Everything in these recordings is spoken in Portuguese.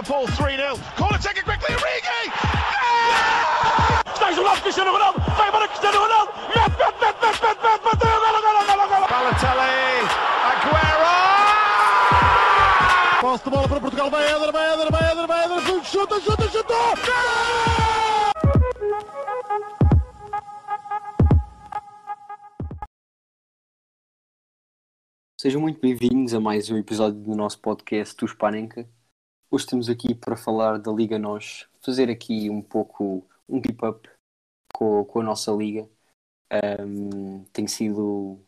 Liverpool 3-0. Corner taken quickly, Origi! Está isolado Cristiano Ronaldo, vai para Cristiano Ronaldo. Balotelli, Aguero! Posse de bola para Portugal, vai Éder, vai Éder, vai Éder, vai chuta, chuta! Sejam muito bem-vindos mais um episódio do nosso podcast Tus Panenka. Hoje estamos aqui para falar da Liga Nós, fazer aqui um pouco um keep-up com, com a nossa liga. Ahm, tem sido,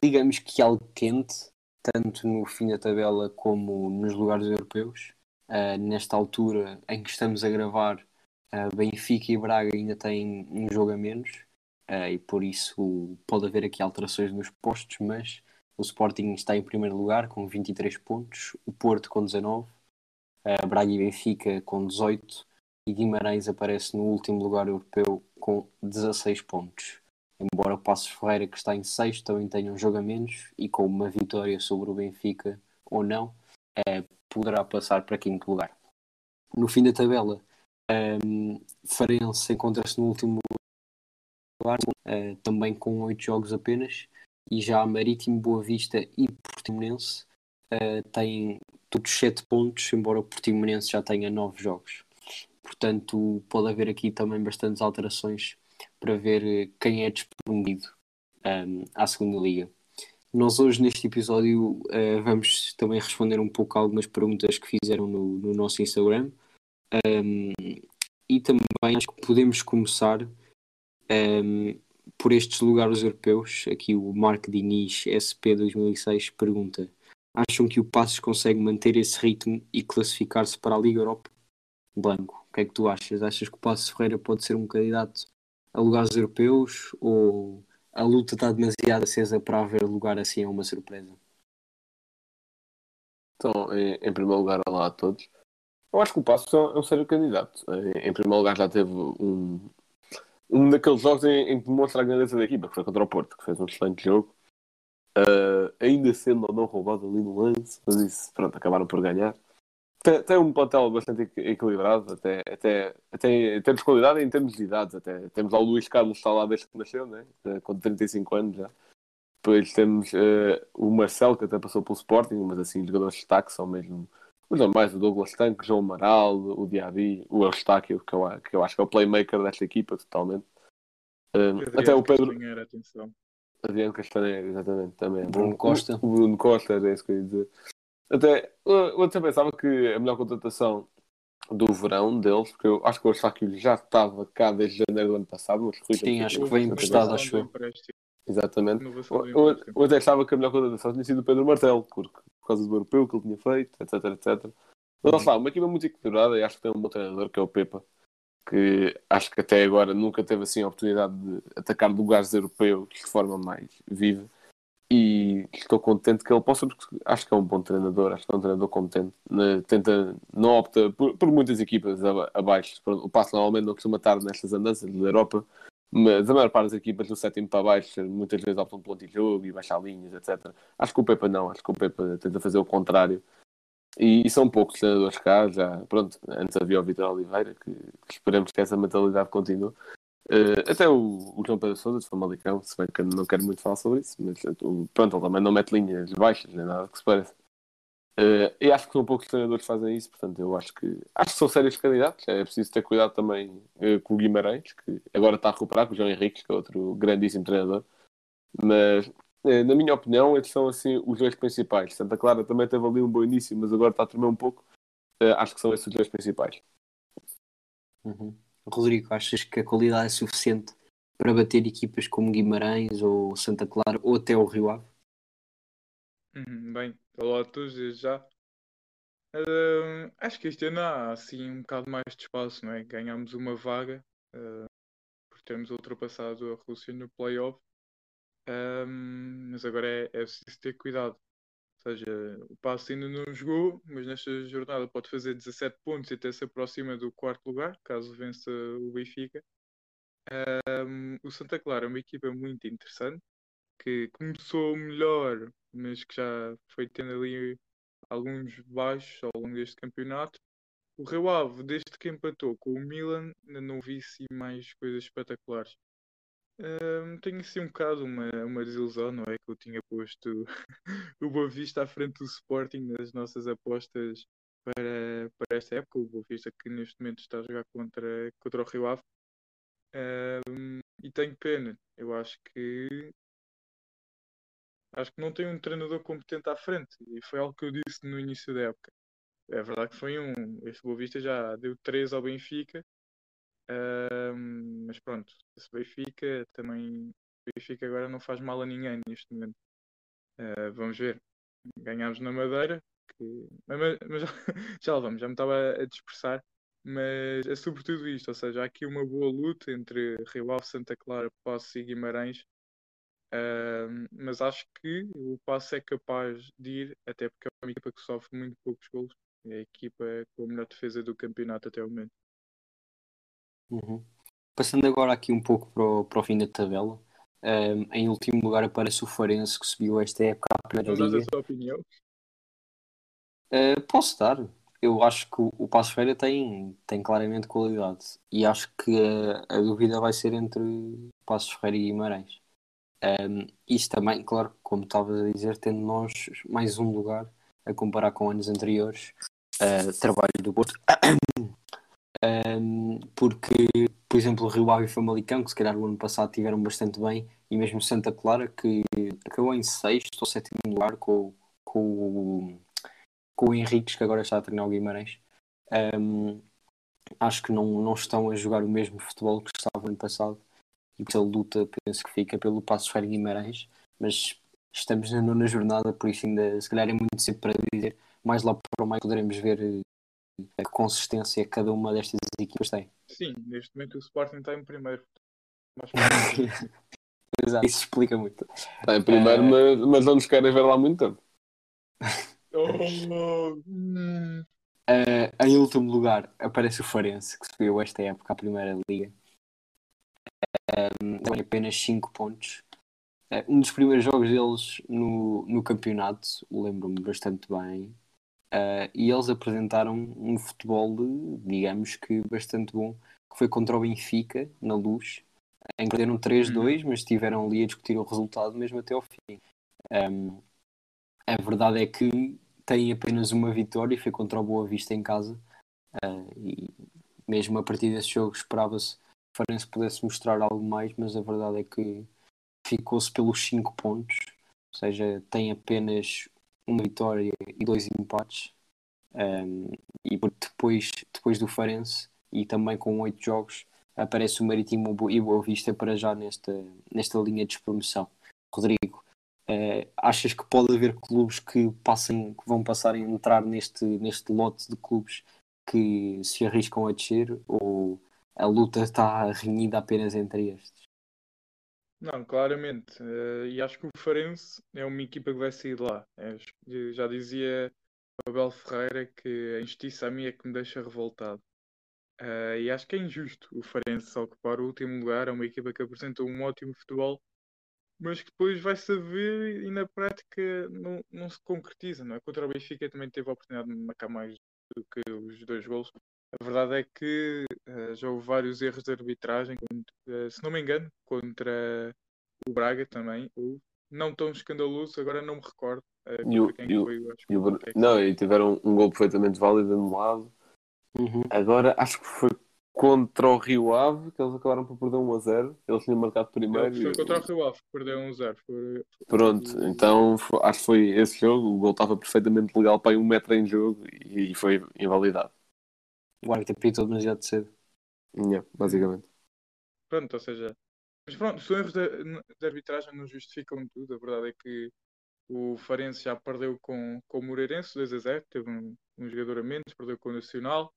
digamos que algo quente, tanto no fim da tabela como nos lugares europeus. Ah, nesta altura em que estamos a gravar, ah, Benfica e Braga ainda têm um jogo a menos, ah, e por isso pode haver aqui alterações nos postos, mas o Sporting está em primeiro lugar com 23 pontos, o Porto com 19, a Braga e Benfica com 18 e Guimarães aparece no último lugar europeu com 16 pontos. Embora o Passos Ferreira, que está em sexto, também tenha um jogo a menos e com uma vitória sobre o Benfica ou não, eh, poderá passar para quinto lugar. No fim da tabela, um, Farense encontra-se no último lugar, eh, também com 8 jogos apenas, e já Marítimo, Boa Vista e Portimonense eh, têm todos 7 pontos, embora o Portimonense já tenha 9 jogos. Portanto, pode haver aqui também bastantes alterações para ver eh, quem é despromovido um, à segunda liga. Nós hoje neste episódio eh, vamos também responder um pouco a algumas perguntas que fizeram no, no nosso Instagram Um, e também acho que podemos começar um, por estes lugares europeus. Aqui o Marco Diniz, SP 2006, pergunta: Acham que o Passos consegue manter esse ritmo e classificar-se para a Liga Europa? Blanco, o que é que tu achas? Achas que o Passos Ferreira pode ser um candidato a lugares europeus ou a luta está demasiado acesa para haver lugar assim a uma surpresa? Então, em, primeiro lugar, olá a todos. Eu acho que o Passo é um sério candidato. Em primeiro lugar, já teve um, um daqueles jogos em, em que demonstra a grandeza da equipa, que foi contra o Porto, que fez um excelente jogo. Uh, ainda sendo ou não roubado ali no lance, mas isso, pronto, acabaram por ganhar. Tem, tem um plantel bastante equi- equilibrado, até, até, até em termos de qualidade e em termos de idades. Até. Temos lá o Luís Carlos, está lá desde que nasceu, né? Uh, com 35 anos já. Depois temos uh, o Marcelo, que até passou pelo Sporting, mas assim, jogadores de destaque são mesmo os normais, o Douglas Tanque, João Amaral, o Diaby, o Eustáquio, que eu, que eu acho que é o playmaker desta equipa, totalmente. Uh, até o Pedro, Castanheira, atenção. Adriano Castanheira, exatamente, também. Bruno Costa. O, Bruno Costa, era isso que eu ia dizer. Até, eu, eu até pensava que a melhor contratação do verão deles, porque eu acho que o Eustáquio já estava cá desde janeiro do ano passado, mas Sim, acho que foi emprestado, acho eu. Exatamente. Eu, eu, até achava que a melhor contratação tinha sido o Pedro Martelo, porque, por causa do europeu que ele tinha feito, etc, etc. Mas lá está, uma equipa muito equilibrada e acho que tem um bom treinador, que é o Pepa, que acho que até agora nunca teve assim a oportunidade de atacar lugares europeus de forma mais viva. E estou contente que ele possa, porque acho que é um bom treinador, acho que é um treinador competente. Ne- Tenta, não opta por, por muitas equipas aba- abaixo. O passo normalmente não costuma estar nestas andanças da Europa, mas a maior parte das equipas do sétimo para baixo muitas vezes optam pelo antijogo e baixar linhas, etc. Acho que o Pepa não, acho que o Pepa tenta fazer o contrário. E, e são poucos treinadores cá, já, pronto, antes havia o Vitor Oliveira, que, que que essa mentalidade continue. Eh, até o, o João Pedro Sousa de Famalicão, se bem que não quero muito falar sobre isso, mas o- pronto, ele também não mete linhas baixas, nem nada que se pareça. Eh, e acho que são poucos treinadores que fazem isso, portanto, eu acho que acho que são sérios candidatos. É preciso ter cuidado também eh, com o Guimarães, que agora está a recuperar, com o João Henriques, que é outro grandíssimo treinador. Mas, eh, na minha opinião, estes são assim os dois principais. Santa Clara também teve ali um bom início, mas agora está a tremer um pouco. Acho que são esses os dois principais. Uhum. Rodrigo, achas que a qualidade é suficiente para bater equipas como Guimarães ou Santa Clara ou até o Rio Ave? Uhum, Bem, a todos desde já. Hum, acho que este ano há assim um bocado mais de espaço, não é? Ganhámos uma vaga uh, por termos ultrapassado a Rússia no playoff, Hum, mas agora é, é preciso ter cuidado. Ou seja, o Passo ainda não jogou, mas nesta jornada pode fazer 17 pontos e até se aproxima do quarto lugar, caso vença o Benfica. Hum, o Santa Clara é uma equipa muito interessante, que começou melhor mas que já foi tendo ali alguns baixos ao longo deste campeonato. O Rio Ave, desde que empatou com o Milan, não vi assim mais coisas espetaculares. Ahm, tenho assim um bocado uma, uma desilusão, não é? Que eu tinha posto o Boa Vista à frente do Sporting nas nossas apostas para, para esta época. O Boa Vista que neste momento está a jogar contra, contra o Rio Ave. Ahm, e tenho pena. Eu acho que acho que não tem um treinador competente à frente. E foi algo que eu disse no início da época. É verdade que foi um. Este Boa Vista já deu 3 ao Benfica. Mas pronto, esse Benfica também. Benfica agora não faz mal a ninguém neste momento. Ah, vamos ver. Ganhámos na Madeira. Que... Mas, mas já, vamos, já me estava a dispersar. Mas é sobretudo isto, ou seja, há aqui uma boa luta entre Rio Ave, Santa Clara, Passo e Guimarães. Mas acho que o Passo é capaz de ir, até porque é uma equipa que sofre muito poucos golos. É a equipa com a melhor defesa do campeonato até o momento. Uhum. Passando agora aqui um pouco para o, para o fim da tabela, um, em último lugar aparece o Farense que subiu esta época à primeira Não dás a liga. sua opinião? Uh, posso dar. Eu acho que o, o Passo Ferreira tem, tem claramente qualidade e acho que a, a dúvida vai ser entre Passos Ferreira e Guimarães. Um, isto também, claro, como estavas a dizer, tendo nós mais um lugar a comparar com anos anteriores, uh, trabalho do Porto. Um, porque, por exemplo, o Rio Ave e Famalicão, que se calhar o ano passado tiveram bastante bem, e mesmo Santa Clara, que acabou em sexto ou sétimo lugar com, com, com o Henriques, que agora está a treinar o Guimarães. Um, acho que não, não estão a jogar o mesmo futebol que estavam ano passado, e por a luta penso que fica pelo Passo Ferreira e Guimarães, mas estamos na nona jornada, por isso ainda se calhar é muito cedo para dizer. Mais lá para o meio poderemos ver eh, a consistência que cada uma destas equipas tem. Sim, neste momento o Sporting está em primeiro. Mas, Exato, isso explica muito. Está em primeiro, Eh, mas, mas não nos querem ver lá muito tempo. Oh. Eh, em último lugar aparece o Farense, que subiu esta época à primeira liga. Um, tem apenas 5 pontos. Eh, um dos primeiros jogos deles no, no campeonato, lembro-me bastante bem. Eh, e eles apresentaram um futebol, digamos que bastante bom, que foi contra o Benfica, na luz, em que perderam 3-2, mas estiveram ali a discutir o resultado mesmo até ao fim. Um, a verdade é que tem apenas uma vitória e foi contra o Boa Vista em casa. Uh, e mesmo a partir desse jogo esperava-se Farense pudesse mostrar algo mais, mas a verdade é que ficou-se pelos 5 pontos, ou seja, tem apenas uma vitória e dois empates. Um, e depois, depois do Farense e também com oito jogos aparece o Marítimo e o Boa Vista para já nesta, nesta linha de promoção. Rodrigo, eh, achas que pode haver clubes que passem, que vão passar a entrar neste, neste lote de clubes que se arriscam a descer ou a luta está renhida apenas entre estes? Não, claramente. eh, e acho que o Farense é uma equipa que vai sair de lá. É, já dizia Abel Ferreira que a injustiça a mim é que me deixa revoltado. Eh, e acho que é injusto o Farense ocupar o último lugar. É uma equipa que apresenta um ótimo futebol, mas que depois vai saber e na prática não, não se concretiza. Não é? Contra o Benfica também teve a oportunidade de marcar mais do que os dois golos. A verdade é que eh, já houve vários erros de arbitragem, quando- eh, se não me engano, contra o Braga também, ou não tão escandaloso, agora não me recordo eh, E o- contra quem e foi. acho E o foi que é Não, e tiveram um gol perfeitamente válido anulado. Uhum. Agora acho que foi contra o Rio Ave que eles acabaram por perder 1 a 0. Eles tinham marcado primeiro. Foi e- contra o Rio Ave, que perdeu 1-0. Foi... Pronto, então fo- acho que foi esse jogo. O gol estava perfeitamente legal para ir um metro em jogo e, e foi invalidado. O árbitro apitou demasiado cedo. Yeah, basicamente. Pronto, ou seja, mas pronto, os erros de, arbitragem não justificam tudo. A verdade é que o Farense já perdeu com, com o Moreirense 2 a 0, teve um, um jogador a menos, perdeu com o Nacional,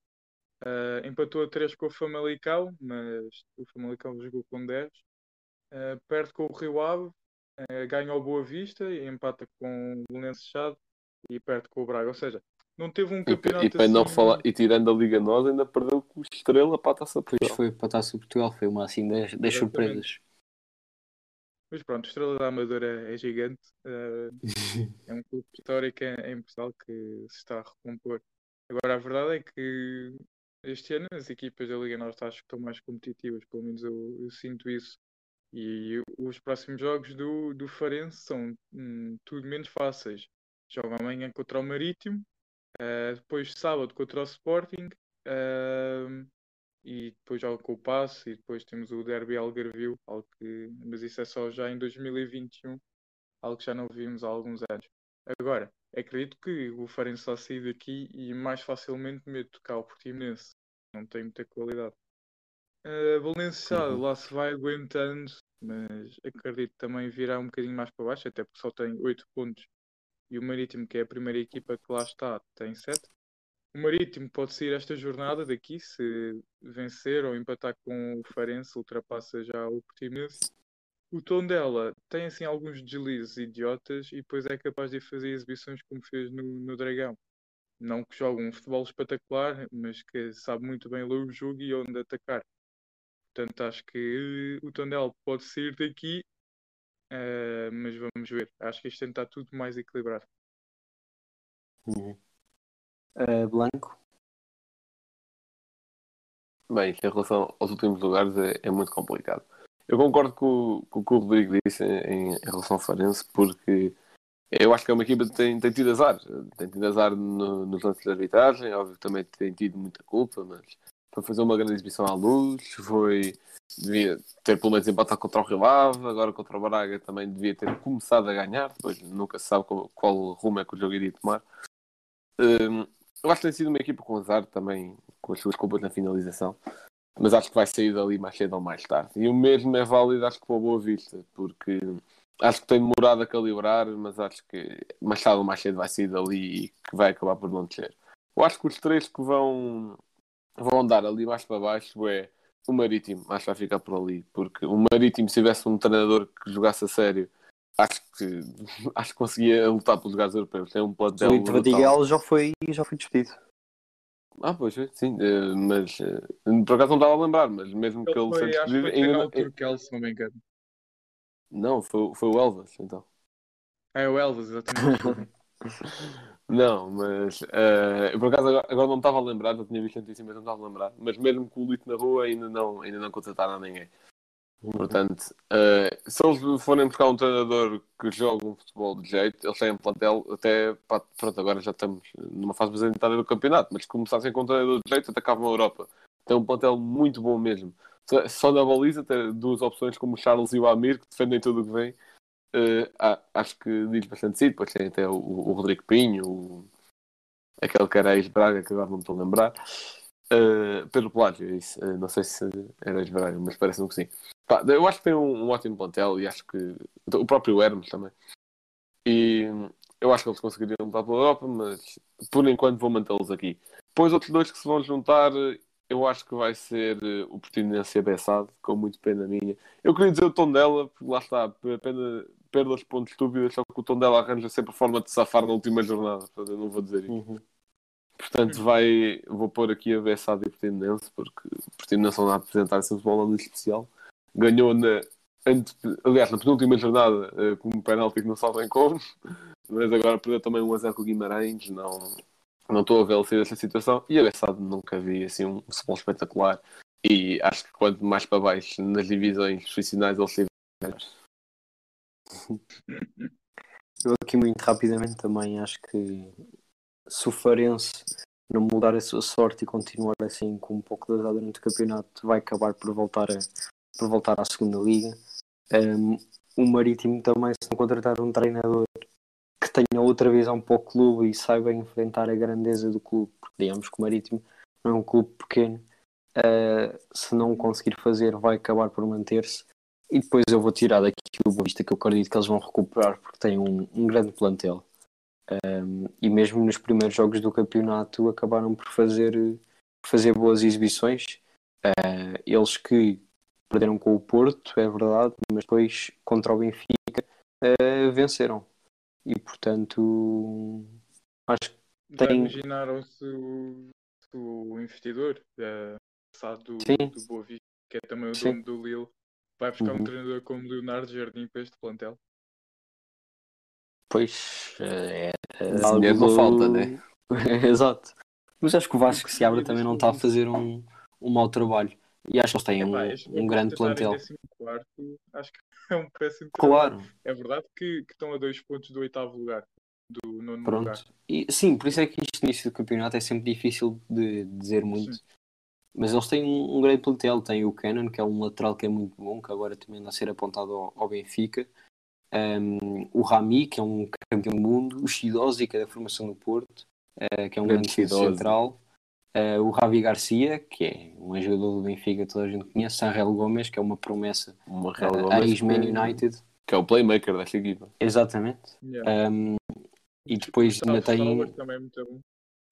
Ah, empatou a 3 com o Famalicão, mas o Famalicão jogou com 10, Ah, perde com o Rio Ave, ah, ganha o Boa Vista e empata com o Belenenses Chade e perde com o Braga. Ou seja, não teve um E, campeonato e não assim- falar, e tirando a Liga Nós, ainda perdeu com o Estrela para a taça Depois Portugal. foi para a Taça Portugal, foi uma assim das, das surpresas. Mas pronto, a Estrela da Amadora é gigante. eh, é um clube histórico em, em Portugal que se está a recompor. Agora, a verdade é que este ano as equipas da Liga Norte acho que estão mais competitivas, pelo menos eu, eu sinto isso. E os próximos jogos do, do Farense são hum, tudo menos fáceis. Joga amanhã contra o Marítimo, eh, depois sábado contra o Sporting, eh, e depois joga com o Passo, e depois temos o Derby Algarvio, algo que, mas isso é só já em 2021, algo que já não vimos há alguns anos. Agora, acredito que o Farense só sair daqui e mais facilmente meto cá o Portimonense. Não tem muita qualidade. Uh, Valenciado, Uhum. lá se vai aguentando, mas acredito também virá um bocadinho mais para baixo, até porque só tem 8 pontos. E o Marítimo, que é a primeira equipa que lá está, tem 7. O Marítimo pode sair esta jornada daqui, se vencer ou empatar com o Farense, ultrapassa já o Portimonense. O Tondela tem assim alguns deslizes idiotas e depois é capaz de fazer exibições como fez no, no Dragão. Não que jogue um futebol espetacular, mas que sabe muito bem ler o jogo e onde atacar. Portanto, acho que o Tondela pode sair daqui, eh, mas vamos ver. Acho que este ano está tudo mais equilibrado. Uhum. Uh, Blanco, Bem, isto em relação aos últimos lugares é, é muito complicado. Eu concordo com, o- com o que o Rodrigo disse em, em relação ao Farense, porque eu acho que é uma equipa que tem, tem tido azar. Tem tido azar no- nos lances de arbitragem, óbvio que também tem tido muita culpa, mas foi fazer uma grande exibição à luz, foi devia ter pelo menos empatado contra o Rio Ave, agora contra o Braga também devia ter começado a ganhar, depois nunca se sabe qual, qual rumo é que o jogo iria tomar. Hum, eu acho que tem sido uma equipa com azar também, com as suas culpas na finalização, mas acho que vai sair dali mais cedo ou mais tarde. E o mesmo é válido, acho que para o Boa Vista, porque acho que tem demorado a calibrar, mas acho que mais tarde ou mais cedo vai sair dali e que vai acabar por não descer. Eu acho que os três que vão, vão andar ali mais para baixo é o Marítimo, acho que vai ficar por ali, porque o Marítimo, se tivesse um treinador que jogasse a sério, acho que acho que conseguia lutar pelos lugares europeus. Tem um plantel. o. Vadiguel já foi, já foi despedido. Ah, pois sim, eh, mas eh, por acaso não estava a lembrar, mas mesmo que ele Ele foi, seja acho que ainda o Turkel, se não me engano. não, foi, foi o Elvas, então. É o Elvis, exatamente. Não, mas eh, eu por acaso agora, agora não estava a lembrar, já tinha visto a notícia, mas não estava a lembrar. Mas mesmo com o Lito na rua ainda não, ainda não contrataram a ninguém. Portanto, eh, se eles forem buscar um treinador que joga um futebol de jeito, eles têm um plantel até pá, pronto, agora já estamos numa fase apresentada do campeonato, mas se começassem com um treinador de jeito, atacavam a Europa. Tem um plantel muito bom mesmo. Só- Só na baliza tem duas opções como o Charles e o Amir, que defendem tudo o que vem. Ah, acho que diz bastante sim, depois tem até o, o Rodrigo Pinho, o- aquele que era ex-Braga, que agora não me estou a lembrar. Eh, Pedro Pelágio, é isso. Eh, não sei se era ex-Braga, mas parece-me que sim. Pá, eu acho que tem um, um ótimo plantel e acho que o próprio Hermes também. E eu acho que eles conseguiriam lutar pela Europa, mas por enquanto vou mantê-los aqui. Depois outros dois que se vão juntar, eu acho que vai ser o Portimonense e a Bessade, com muito pena minha. Eu queria dizer o tom dela, porque lá está, pena, perda os pontos estúpidos, só que o tom dela arranja sempre forma de safar na última jornada. Portanto, eu não vou dizer isso. Uhum. Portanto, vai, vou pôr aqui a Bessade e Portimonense, porque Portimonense não a apresentar esse futebol ali especial. Ganhou na, ante, aliás, na penúltima jornada eh, com um penalti que não sabem como, mas agora perdeu também 1 a 0 com o Guimarães. Não, não estou a ver sair dessa situação. E a Bessade nunca vi assim, um futebol espetacular. E acho que quanto mais para baixo nas divisões profissionais eles se. Eu aqui muito rapidamente também acho que se o Farense não mudar a sua sorte e continuar assim com um pouco de azar durante o campeonato, vai acabar por voltar, a, por voltar à segunda liga. Um, o Marítimo também, se não contratar um treinador que tenha outra visão para o clube e saiba enfrentar a grandeza do clube, porque digamos que o Marítimo não é um clube pequeno, uh, se não conseguir fazer, vai acabar por manter-se. E depois eu vou tirar daqui o Boa Vista, que eu acredito que eles vão recuperar, porque têm um, um grande plantel. Um, e mesmo nos primeiros jogos do campeonato acabaram por fazer, por fazer boas exibições. Uh, eles que perderam com o Porto, é verdade, mas depois contra o Benfica uh, venceram. E portanto, acho que tem- imaginaram se o, o investidor passado do, do Boa Vista, que é também o Sim. dono do Lille, Vai buscar um Uhum. treinador como Leonardo Jardim para este plantel. Pois é, é Esse algo não do- falta, né? Exato. Mas acho que o Vasco se abre também não está a fazer um, um mau trabalho. E acho que eles têm um, este um grande plantel. 14º, acho que é um péssimo trabalho. Claro, É verdade que, que estão a dois pontos do oitavo lugar, do nono pronto. lugar. E, sim, por isso é que este início do campeonato é sempre difícil de dizer muito. Sim. Mas eles têm um, um grande plantel. Tem o Cannon, que é um lateral que é muito bom, que agora também anda a ser apontado ao, ao Benfica. Um, o Rami, que é um campeão do mundo. O Chidosi, que é da formação do Porto, eh, que é um Grande grande central. Eh, o Ravi Garcia, que é um jogador do Benfica que toda a gente conhece. Sanrel Gomes, que é uma promessa Uma uh, ex-Man que- United. Que é o playmaker desta equipa. Exatamente. Yeah. Um, e depois ainda tem. Também é muito bom.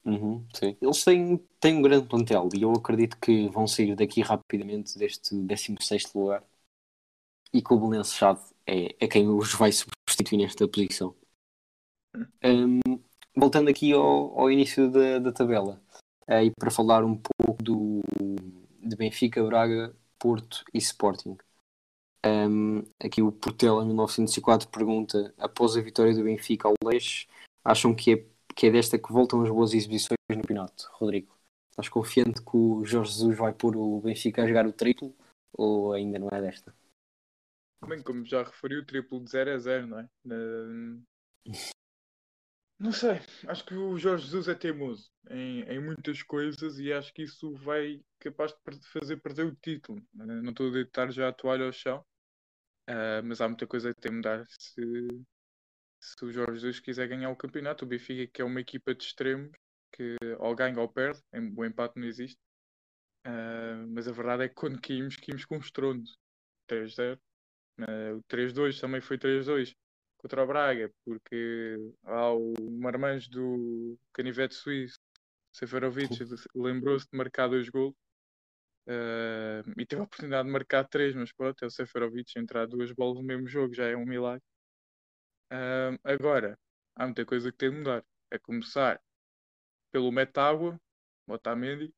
Uhum. Eles têm, têm um grande plantel e eu acredito que vão sair daqui rapidamente deste 16 lugar e que o Belenenses-Chave é, é quem os vai substituir nesta posição. Um, voltando aqui ao, ao início da, da tabela eh, e para falar um pouco do, de Benfica, Braga, Porto e Sporting. Um, aqui o Portela 1904 pergunta: após a vitória do Benfica ao Leix, acham que é, que é desta que voltam as boas exibições no campeonato? Rodrigo, estás confiante que o Jorge Jesus vai pôr o Benfica a jogar o triplo ou ainda não é desta? Bem, como já referi, o triplo de 0 a 0, não é? Na- Não sei, acho que o Jorge Jesus é teimoso em, em muitas coisas e acho que isso vai capaz de fazer perder o título. Eh, Não estou a deitar já a toalha ao chão, ah, mas há muita coisa que tem de mudar se, se o Jorge Jesus quiser ganhar o campeonato. O Benfica, que é uma equipa de extremos, que ou ganha ou perde, o empate não existe. Ah, mas a verdade é que quando caímos, caímos com um estrondo. 3-0. Eh, o 3-2 também foi 3-2 contra o Braga, porque há o marmanjo do canivete suíço, Seferovic, lembrou-se de marcar dois gols eh, e teve a oportunidade de marcar três, mas pronto, é o Seferovic entrar duas bolas no mesmo jogo, já é um milagre. Agora, há muita coisa que tem de mudar. É começar pelo Metágua, Otamendi,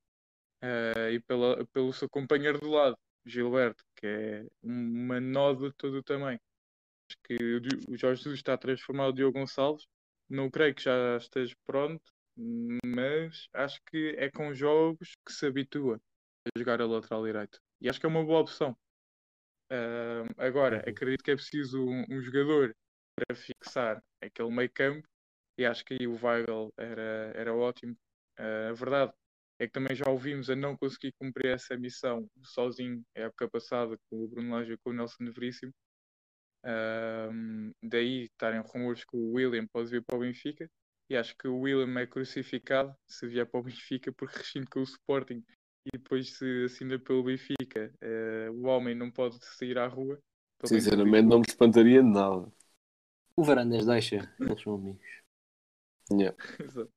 eh, e pela, pelo seu companheiro do lado, Gilberto, que é uma nódoa de todo o tamanho. Acho que o Jorge Jesus está a transformar o Diogo Gonçalves. Não creio que já esteja pronto, mas acho que é com jogos que se habitua a jogar a lateral direito. E acho que é uma boa opção. Ah, agora, acredito que é preciso um, um jogador para fixar aquele meio campo e acho que aí o Weigl era, era ótimo. Ah, a verdade é que também já ouvimos a não conseguir cumprir essa missão sozinho a época passada com o Bruno Lage e com o Nelson Veríssimo. Ahm, daí estarem rumores que o William pode vir para o Benfica e acho que o William é crucificado se vier para o Benfica porque rescinde com o Sporting e depois se assina pelo Benfica eh, o homem não pode sair à rua Sinceramente, não me espantaria de nada. O Varandas deixa, eles são amigos. Yeah. Exato.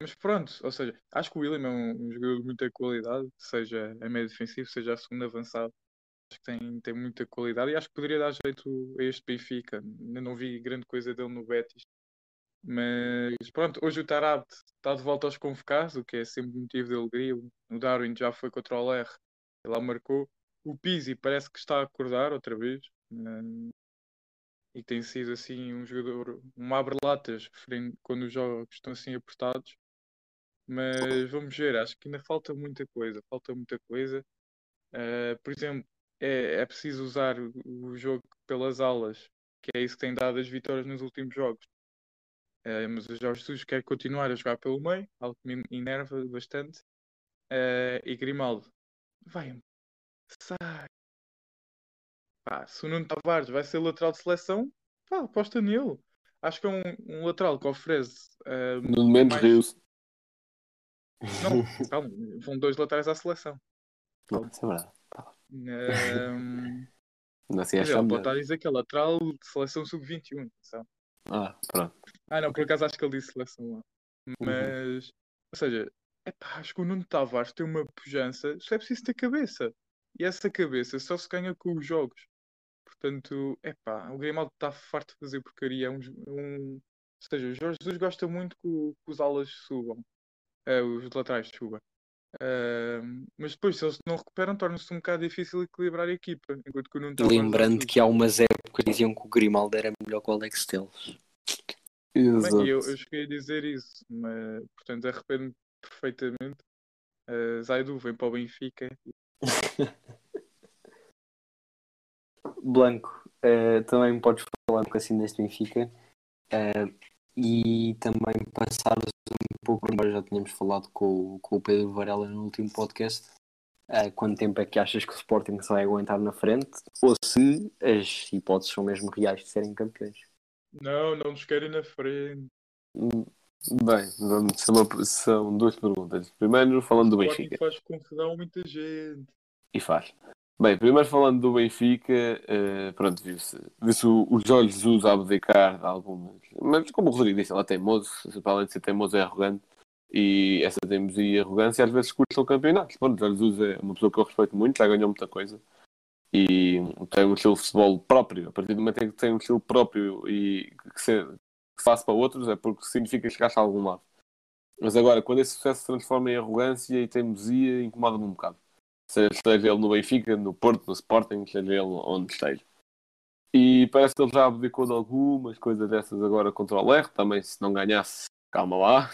Mas pronto, ou seja, acho que o William é um, um jogador de muita qualidade, seja a meio defensivo, seja a segundo avançado. Acho que tem, tem muita qualidade e acho que poderia dar jeito a este Benfica. Ainda não vi grande coisa dele no Betis. Mas pronto, hoje o Tarabt está de volta aos convocados, o que é sempre motivo de alegria. O Darwin já foi contra o Ler, ele lá marcou. O Pizzi parece que está a acordar outra vez. Hum, e tem sido assim um jogador, um abre-latas quando os jogos estão assim apertados. Mas vamos ver, acho que ainda falta muita coisa, falta muita coisa. Uh, por exemplo, é, é preciso usar o, o jogo pelas alas, que é isso que tem dado as vitórias nos últimos jogos. Uh, mas o Jorge Jesus quer continuar a jogar pelo meio, algo que me enerva bastante. Uh, e Grimaldo, vai, sai. Pá, se o Nuno Tavares vai ser lateral de seleção, pá, aposta nele. Acho que é um, um lateral que oferece. uh, No momento, mais- riu-se. Não, calma, vão dois laterais à seleção. Não, isso é verdade. Um, Não sei, acho ele que pode estar a dizer que é lateral de seleção sub-21. atenção. Ah, pronto. Ah, não, por acaso acho que ele disse seleção lá. Mas, ou seja, epá, acho que o Nuno Tavares tem uma pujança, só é preciso ter cabeça. E essa cabeça só se ganha com os jogos. Portanto, epá, o Grimaldo está farto de fazer porcaria. É um, um- Ou seja, o Jorge Jesus gosta muito que, que os alas subam. Eh, os laterais subam. Ahm, mas depois, se eles não recuperam, torna-se um bocado difícil equilibrar a equipa. Enquanto que o Nuno Tavares Lembrando que há umas épocas diziam que o Grimaldo era melhor que o Alex Telles. Bem, eu, eu cheguei a dizer isso, mas portanto arrependo-me perfeitamente. Uh, Zaidu vem para o Benfica. Blanco, eh, também podes falar um assim deste Benfica eh, e também passares um pouco, embora já tínhamos falado com, o- com o Pedro Varela no último podcast, eh, quanto tempo é que achas que o Sporting se vai aguentar na frente ou se as hipóteses são mesmo reais de serem campeões? Não, não nos querem na frente. Bem, vamos, são, uma- são duas perguntas. Primeiro, falando do O Benfica. faz confusão muita gente. E faz. Bem, primeiro falando do Benfica, eh, pronto, viu-se viu o, o Jorge Jesus a abdicar de algumas. Mas como o Rodrigo disse, ele é teimoso, para além de ser teimoso é arrogante. E essa teimosia e arrogância às vezes custam campeonatos. Pronto, o Jorge Jesus é uma pessoa que eu respeito muito, já ganhou muita coisa. E tem um estilo de futebol próprio. A partir do momento em que tem um estilo próprio e que se, que se faça para outros, é porque significa chegar a algum lado. Mas agora, quando esse sucesso se transforma em arrogância e teimosia, incomoda-me um bocado seja ele no Benfica, no Porto, no Sporting, seja ele onde esteja. E parece que ele já abdicou de algumas coisas dessas agora contra o Ler, também se não ganhasse, calma lá.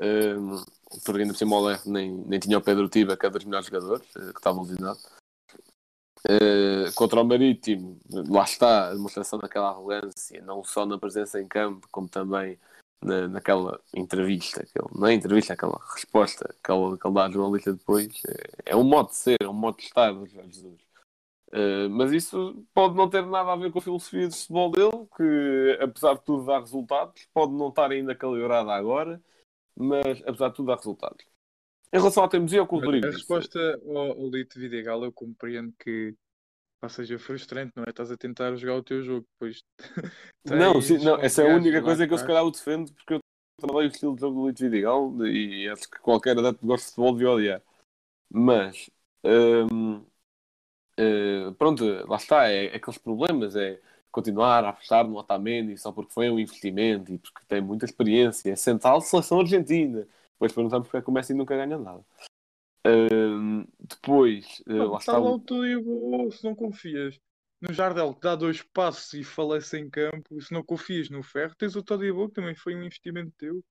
Um, porque ainda por cima o Ler nem, nem tinha o Pedro Tiba, que é dos melhores jogadores, eh, que estava lesionado. Eh, contra o Marítimo, lá está a demonstração daquela arrogância, não só na presença em campo, como também na, naquela entrevista, aquele, não é entrevista, aquela resposta que ele, que ele dá à jornalista depois, é, é um modo de ser, é um modo de estar do Jorge Jesus. Uh, mas isso pode não ter nada a ver com a filosofia de futebol dele, que apesar de tudo dá resultados, pode não estar ainda calibrada agora, mas apesar de tudo dá resultados. Em relação à teimosia, o que o Rodrigo A resposta ao, Lito Vidigal, eu compreendo que ou seja frustrante, não é? Estás a tentar jogar o teu jogo, depois Não, sim, não, essa é a única lá coisa que eu se calhar o defendo, porque eu trabalho o estilo de jogo do Luís Vidigal e acho que qualquer adepto que gosta de futebol devia odiar. Mas, hum, eh, pronto, lá está, é, é aqueles problemas, é continuar a apostar no Otamendi só porque foi um investimento e porque tem muita experiência, é central de seleção argentina. Depois perguntamos porque é que o Messi nunca ganha nada. Hum, depois, eh, lá Está lá o... o teu se não confias no Jardel que dá dois passos e falece em campo, se não confias no Ferro, tens o Todibo que também foi um investimento teu.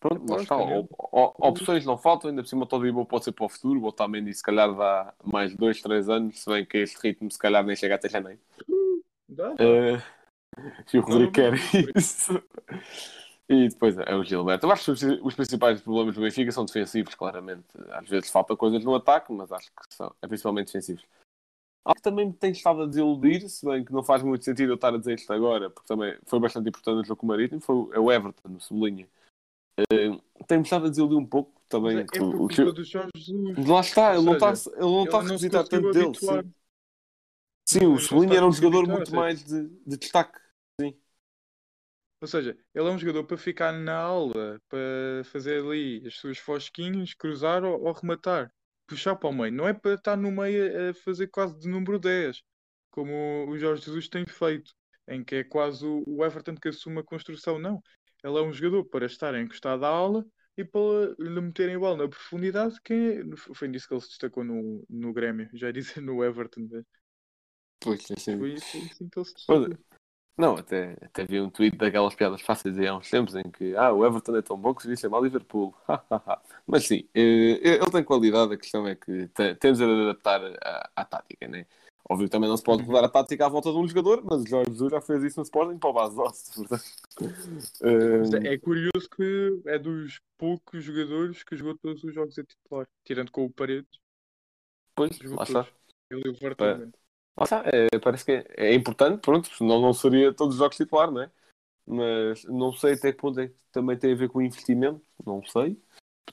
Pronto, lá Aposta, está. né? O- o- opções não faltam, ainda por cima o Todibo pode ser para o futuro, o Otamendi se calhar dá mais 2, 3 anos, se bem que este ritmo se calhar nem chega até janeiro. Dá, dá. Eh, e o Rodrigo quer isso. E depois é o Gilberto. Eu acho que os, principais problemas do Benfica são defensivos, claramente. Às vezes falta coisas no ataque, mas acho que são é principalmente defensivos. Algo que também me tem estado a desiludir, se bem que não faz muito sentido eu estar a dizer isto agora, porque também foi bastante importante no jogo Marítimo, foi o- é o Everton, no Sublinha. Eh, Tem-me estado a desiludir um pouco também. É, que o- do Jorge Jesus. Lá está, ele não está ele não está a requisitar tanto dele. Sim, sim o Sublinha era um jogador muito mais de, de destaque. Ou seja, ele é um jogador para ficar na aula, para fazer ali as suas fosquinhas, cruzar ou, ou rematar, puxar para o meio. Não é para estar no meio a fazer quase de número 10, como o Jorge Jesus tem feito, em que é quase o Everton que assume a construção. Não. Ele é um jogador para estar encostado à aula e para lhe meterem bola na profundidade. Quem é... Foi nisso que ele se destacou no, no Grêmio, já disse no Everton. Pois. Foi, assim que ele se Olha, destacou. Não, até, até vi um tweet daquelas piadas fáceis aí há uns tempos em que ah, o Everton é tão bom que se devia chamar Liverpool. Mas sim, eh, ele tem qualidade, a questão é que te- temos de adaptar à, à tática, né? Óbvio que também não se pode mudar a tática à volta de um jogador, mas o Jorge Jesus já fez isso no Sporting para o base doce, portanto. Eh, É é curioso que é dos poucos jogadores que jogou todos os jogos a titular, tirando com o Paredes, pois, lá está. Ele e o Vertonghen. Está, é, parece que é, é importante, pronto, senão não seria todos os jogos titular, não é? Mas não sei até que ponto é que também tem a ver com o investimento, não sei.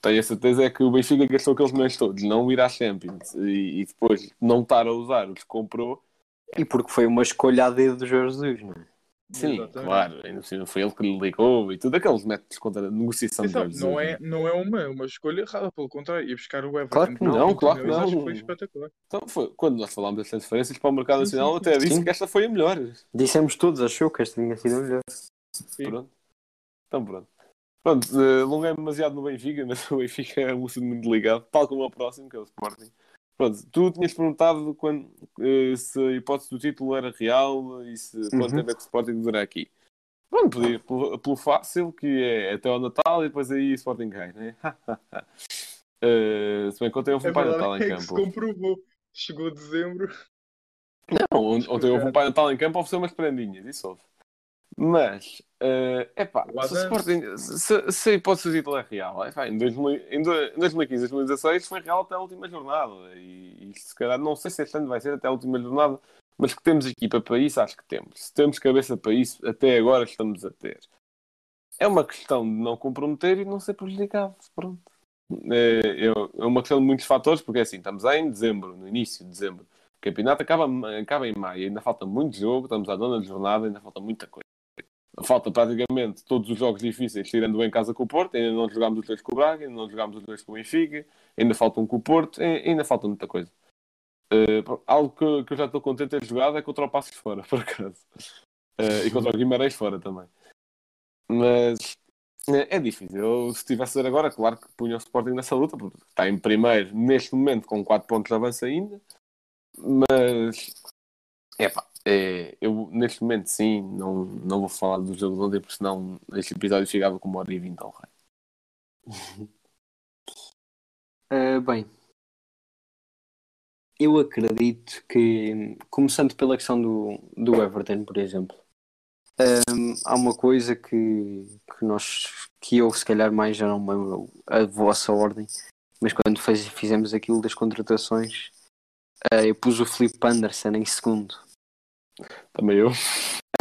Tenho a certeza é que o Benfica gastou aqueles milhões todos, não ir à Champions e, e depois não estar a usar os que comprou. E porque foi uma escolha a dedo do Jorge Jesus, não é? Sim, Exatamente. claro, ainda foi ele que lhe ligou e tudo, aqueles métodos contra a negociação de não, é, não é uma, uma escolha errada, pelo contrário, ia buscar o Everton. Claro que não, 20 claro que não. foi espetacular. Então, foi, quando nós falámos das transferências para o mercado Sim, sim, nacional, sim. até disse Sim. que esta foi a melhor. Dissemos todos, achou que esta tinha sido a melhor. Sim. Pronto. Então pronto. Pronto, eh, alonguei-me demasiado no Benfica, mas o Benfica é um assunto muito ligado, tal como o próximo, que é o Sporting. Pronto, tu tinhas perguntado quando, eh, se a hipótese do título era real e se quanto Uhum. tempo é que o Sporting durará aqui. Pronto, podia, pelo, pelo fácil, que é até ao Natal e depois aí o Sporting ganha, né? Eh, se bem que ontem houve um É Pai Natal em é que se campo. comprovou. Chegou dezembro. Não, ont- ontem houve um Pai Natal em campo, ofereceu umas prendinhas, isso houve. Mas, é epá, se, Sporting, se, se a hipótese do título é real, epá, em, 2000, em do- em 2015, 2016 foi real até a última jornada. E, e se calhar, não sei se este ano vai ser até a última jornada, mas que temos equipa para isso, acho que temos. Se temos cabeça para isso, até agora estamos a ter. É uma questão de não comprometer e não ser prejudicado. Pronto. É, é é uma questão de muitos fatores, porque é assim, estamos em dezembro, no início de dezembro. O campeonato acaba, acaba em maio, ainda falta muito jogo, estamos à nona jornada, ainda falta muita coisa. Falta praticamente todos os jogos difíceis, tirando em casa com o Porto, ainda não jogámos os dois com o Braga, ainda não jogámos os dois com o Benfica, ainda falta um com o Porto, ainda falta muita coisa. Eh, algo que, que eu já estou contente de ter jogado é contra o Passos fora, por acaso. Eh, e contra o Guimarães fora também. Mas é, é difícil. Eu, se estivesse a ver agora, claro que punha o Sporting nessa luta, porque está em primeiro neste momento com 4 pontos de avanço ainda. Mas epá, é, eu neste momento sim, não, não vou falar do jogo de ontem, porque senão este episódio chegava com uma hora e vinte ao rei. Ah, bem, eu acredito que, começando pela questão do, do Everton, por exemplo, ahm, há uma coisa que, que nós, que eu se calhar mais já não me lembro a vossa ordem, mas quando fez- fizemos aquilo das contratações, ah, eu pus o Felipe Anderson em segundo. Também eu.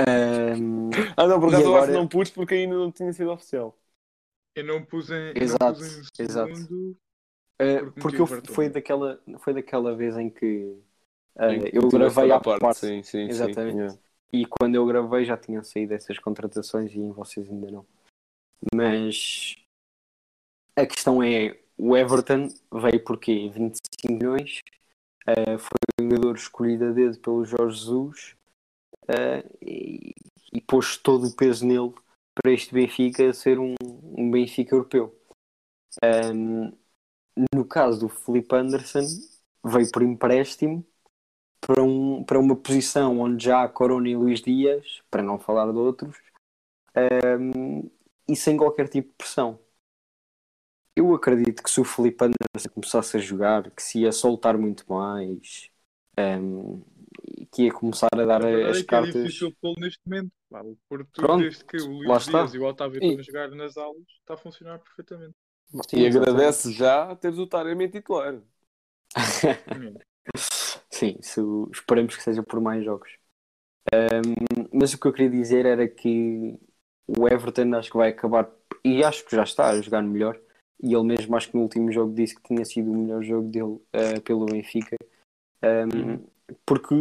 Ahm, Ah não, por acaso eu acho agora- que não pus porque ainda não tinha sido oficial. Eu não pus em, eu Exato, não pus em exato. segundo. Porque porque meti o eu, foi, daquela, foi daquela vez em que uh, Em que eu gravei à a parte, Sim, sim, Exatamente. sim. e quando eu gravei já tinham saído essas contratações e vocês ainda não. Mas a questão é: o Everton veio por quê? 25 milhões, uh, foi um jogador escolhido a dedo pelo Jorge Jesus uh, e, e pôs todo o peso nele para este Benfica ser um, um Benfica europeu. Um, no caso do Felipe Anderson, veio por empréstimo para, um, para uma posição onde já há Corona e Luís Dias, para não falar de outros, um, e sem qualquer tipo de pressão. Eu acredito que se o Felipe Anderson começasse a jogar, que se ia soltar muito mais, um, que ia começar a dar A as é que é cartas. difícil pô-lo neste momento. Pá, o Porto, Pronto, desde que o Luís está. Dias e o Otávio estão a jogar nas aulas, está a funcionar perfeitamente. Sim, E exatamente. agradece já teres o Taremi titular. Sim, se, esperemos que seja por mais jogos. Ahm, mas o que eu queria dizer era que o Everton acho que vai acabar, e acho que já está a jogar melhor, e ele mesmo acho que no último jogo disse que tinha sido o melhor jogo dele ah, pelo Benfica, Ahm, porque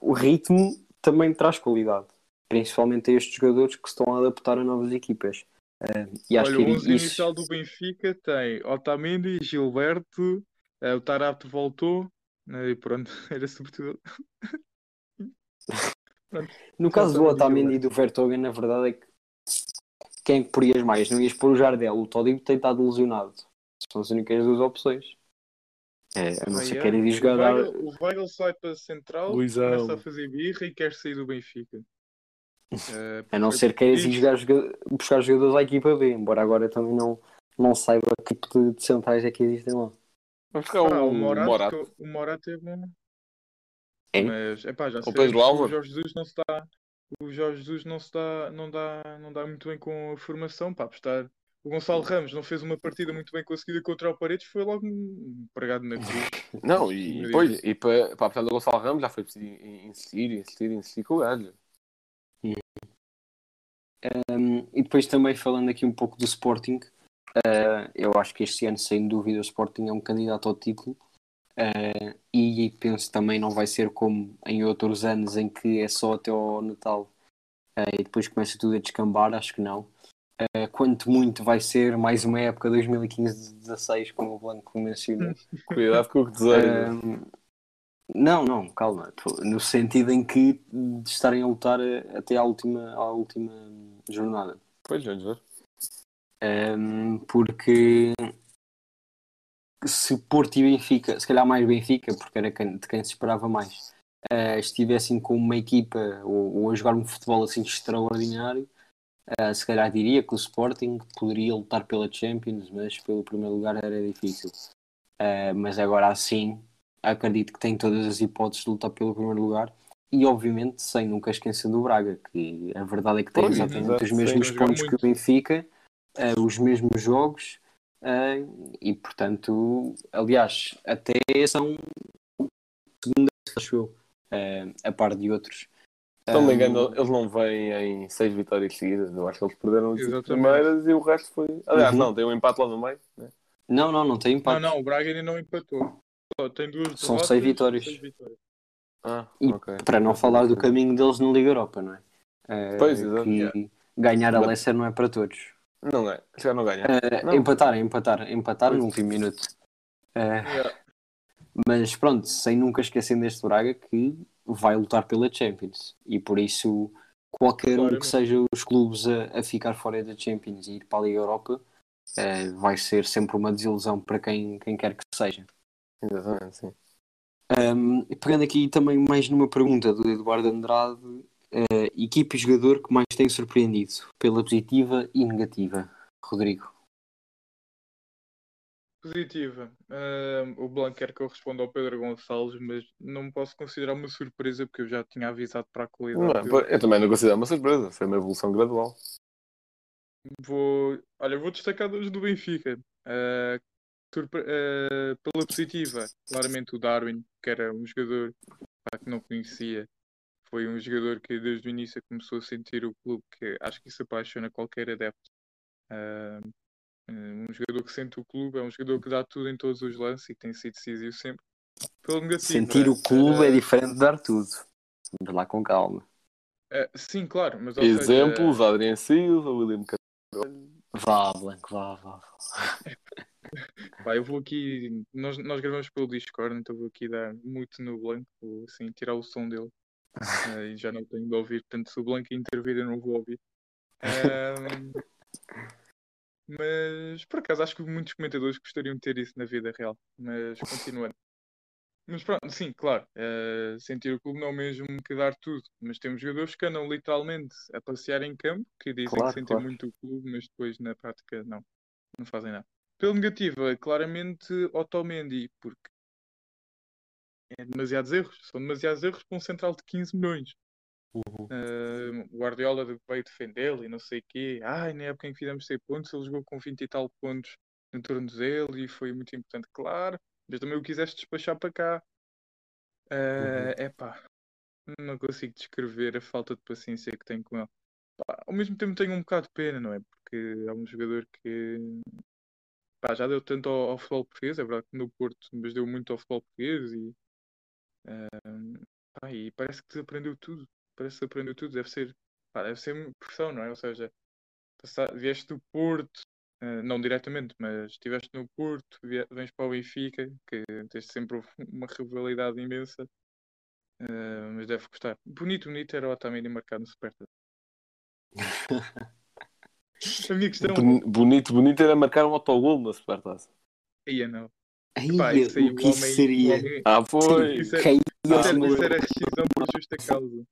o ritmo também traz qualidade, principalmente a estes jogadores que se estão a adaptar a novas equipas. Ahm, e acho Olha, o que 11 isso, inicial do Benfica tem Otamendi, Gilberto, eh, o Tarapto voltou, eh, e pronto, era sobretudo. No caso do Otamendi e do Vertonghen, na verdade é que quem que porias mais? Não ias pôr o Jardel, o Todibo tem estado lesionado. São as únicas duas opções. É, a não ser é? que queiras ir O jogar. Weigl- O Weigl sai para central, Luizão. começa a fazer birra e quer sair do Benfica. Eh, A não ser que queiras ir jogar, joga- buscar jogadores à equipa B, embora agora eu também não, não saiba que tipo de, de centrais é que existem lá. Vamos buscar Ah, o, o Morato, o Morato é bom. É? Mas epá, já O sei Pedro Álvaro? o Jorge Jesus não se dá. O Jorge Jesus não se dá, não dá, não dá muito bem com a formação para apostar. O Gonçalo Ramos não fez uma partida muito bem conseguida contra o Paredes, foi logo um pregado na cruz. Não, e, Meu pois, Deus. e para, para apesar do Gonçalo Ramos já foi preciso in- insistir, insistir, insistir com o gajo. Um, e depois também falando aqui um pouco do Sporting, uh, eu acho que este ano, sem dúvida, o Sporting é um candidato ao título. Uh, e penso também não vai ser como em outros anos em que é só até ao Natal uh, e depois começa tudo a descambar, acho que não. Uh, quanto muito vai ser mais uma época 2015-16, como o Blanco mencionou. Cuidado com o que deseja. Um, não, não, calma. No sentido em que de estarem a lutar eh, até à última, à última jornada. Pois, vamos ver. Um, porque se Porto e Benfica, se calhar mais Benfica, porque era de quem se esperava mais, eh, estivessem com uma equipa ou, ou a jogar um futebol assim extraordinário, eh, se calhar diria que o Sporting poderia lutar pela Champions, mas pelo primeiro lugar era difícil. Eh, mas agora assim, acredito que tem todas as hipóteses de lutar pelo primeiro lugar. E obviamente sem nunca esquecer do Braga, que a verdade é que tem Pois, exatamente exato, os sim, mesmos pontos que o. Benfica, eh, os mesmos jogos, e portanto, aliás, até são segunda, acho eu, a par de outros. Se não me Um, engano, eles não vêm em seis vitórias seguidas. Eu acho que eles perderam as Exatamente. primeiras e o resto foi. Aliás, Uhum. não, tem um empate lá no meio. Né? Não, não, não tem Não, impacto. não, o Braga ainda não empatou. Só tem duas São derrotas, seis vitórias. seis vitórias. Ah, E ok. Para não falar do caminho deles na Liga Europa, não é? Eh, Pois, exato. que ganhar a Leicester não é para todos. Não é. Já não ganha. Eh, Não. empatar, empatar, empatar Pois. no último minuto. Eh, Yeah. Mas pronto, sem nunca esquecer deste Braga que vai lutar pela Champions e por isso qualquer um que seja os clubes a, a ficar fora da Champions e ir para a Liga Europa eh, vai ser sempre uma desilusão para quem, quem quer que seja. Exatamente, sim. Um, e pegando aqui também mais numa pergunta do Eduardo Andrade, eh, equipe e jogador que mais tem surpreendido pela positiva e negativa, Rodrigo. Positiva. Ahm, o Blanco quer que eu responda ao Pedro Gonçalves, mas não me posso considerar uma surpresa porque eu já tinha avisado para a qualidade. Não eu também não considero uma surpresa. Foi uma evolução gradual. Vou, olha, vou destacar dois do Benfica. Surpre- ah, pela positiva, claramente o Darwin, que era um jogador que não conhecia. Foi um jogador que desde o início começou a sentir o clube, que acho que isso apaixona qualquer adepto. Ah, um jogador que sente o clube, é um jogador que dá tudo em todos os lances e tem sido decisivo sempre. Pela negativa, Sentir o clube é ah, diferente de dar tudo. Vamos lá com calma. ah, sim, claro, mas ou seja, Exemplos: Adriano Silva, William Carvalho. Vá, Blanco, vá, vá. Pá, eu vou aqui. Nós, nós gravamos pelo Discord, então vou aqui dar muito no Blanco, vou assim, tirar o som dele. Ah, e já não tenho de ouvir, portanto, se o Blanco intervir, eu não vou ouvir. Ahm, mas por acaso acho que muitos comentadores gostariam de ter isso na vida real. Mas continuando. Mas pronto, sim, claro. ah, sentir o clube não é o mesmo que dar tudo. Mas temos jogadores que andam literalmente a passear em campo, que dizem Claro, que sentem claro. muito o clube, mas depois na prática não. Não fazem nada. Pelo negativo, é claramente Otamendi, porque é demasiados erros. São demasiados erros para um central de 15 milhões. Uhum. Uh, o Guardiola veio defendê-lo e não sei o quê. Ai, na época em que fizemos 100 pontos, ele jogou com 20 e tal pontos no tornozelo e foi muito importante, claro. Mas também o quiseste despachar para cá. Uh, Epá, não consigo descrever a falta de paciência que tenho com ele. Pá, ao mesmo tempo tenho um bocado de pena, não é? Porque é um jogador que pá, já deu tanto ao, ao futebol português, é verdade que no Porto, mas deu muito ao futebol português e, uh, pá, e parece que desaprendeu tudo. Parece que aprendeu tudo, deve ser, pá, deve ser pressão, não é? Ou seja, passar- vieste do Porto, eh, não diretamente, mas estiveste no Porto, vie- vens para o Benfica, que desde sempre uma rivalidade imensa, eh, mas deve gostar. Bonito, bonito era o Otamendi marcado no Supertaça. A minha questão Boni- Bonito, bonito era marcar um autogol na Supertaça. aí é não. Ai, Pá, isso aí, o que isso homem- o seria? homem- Ah, foi! Isso é- Caía Isso era, isso era rescisão por justa causa.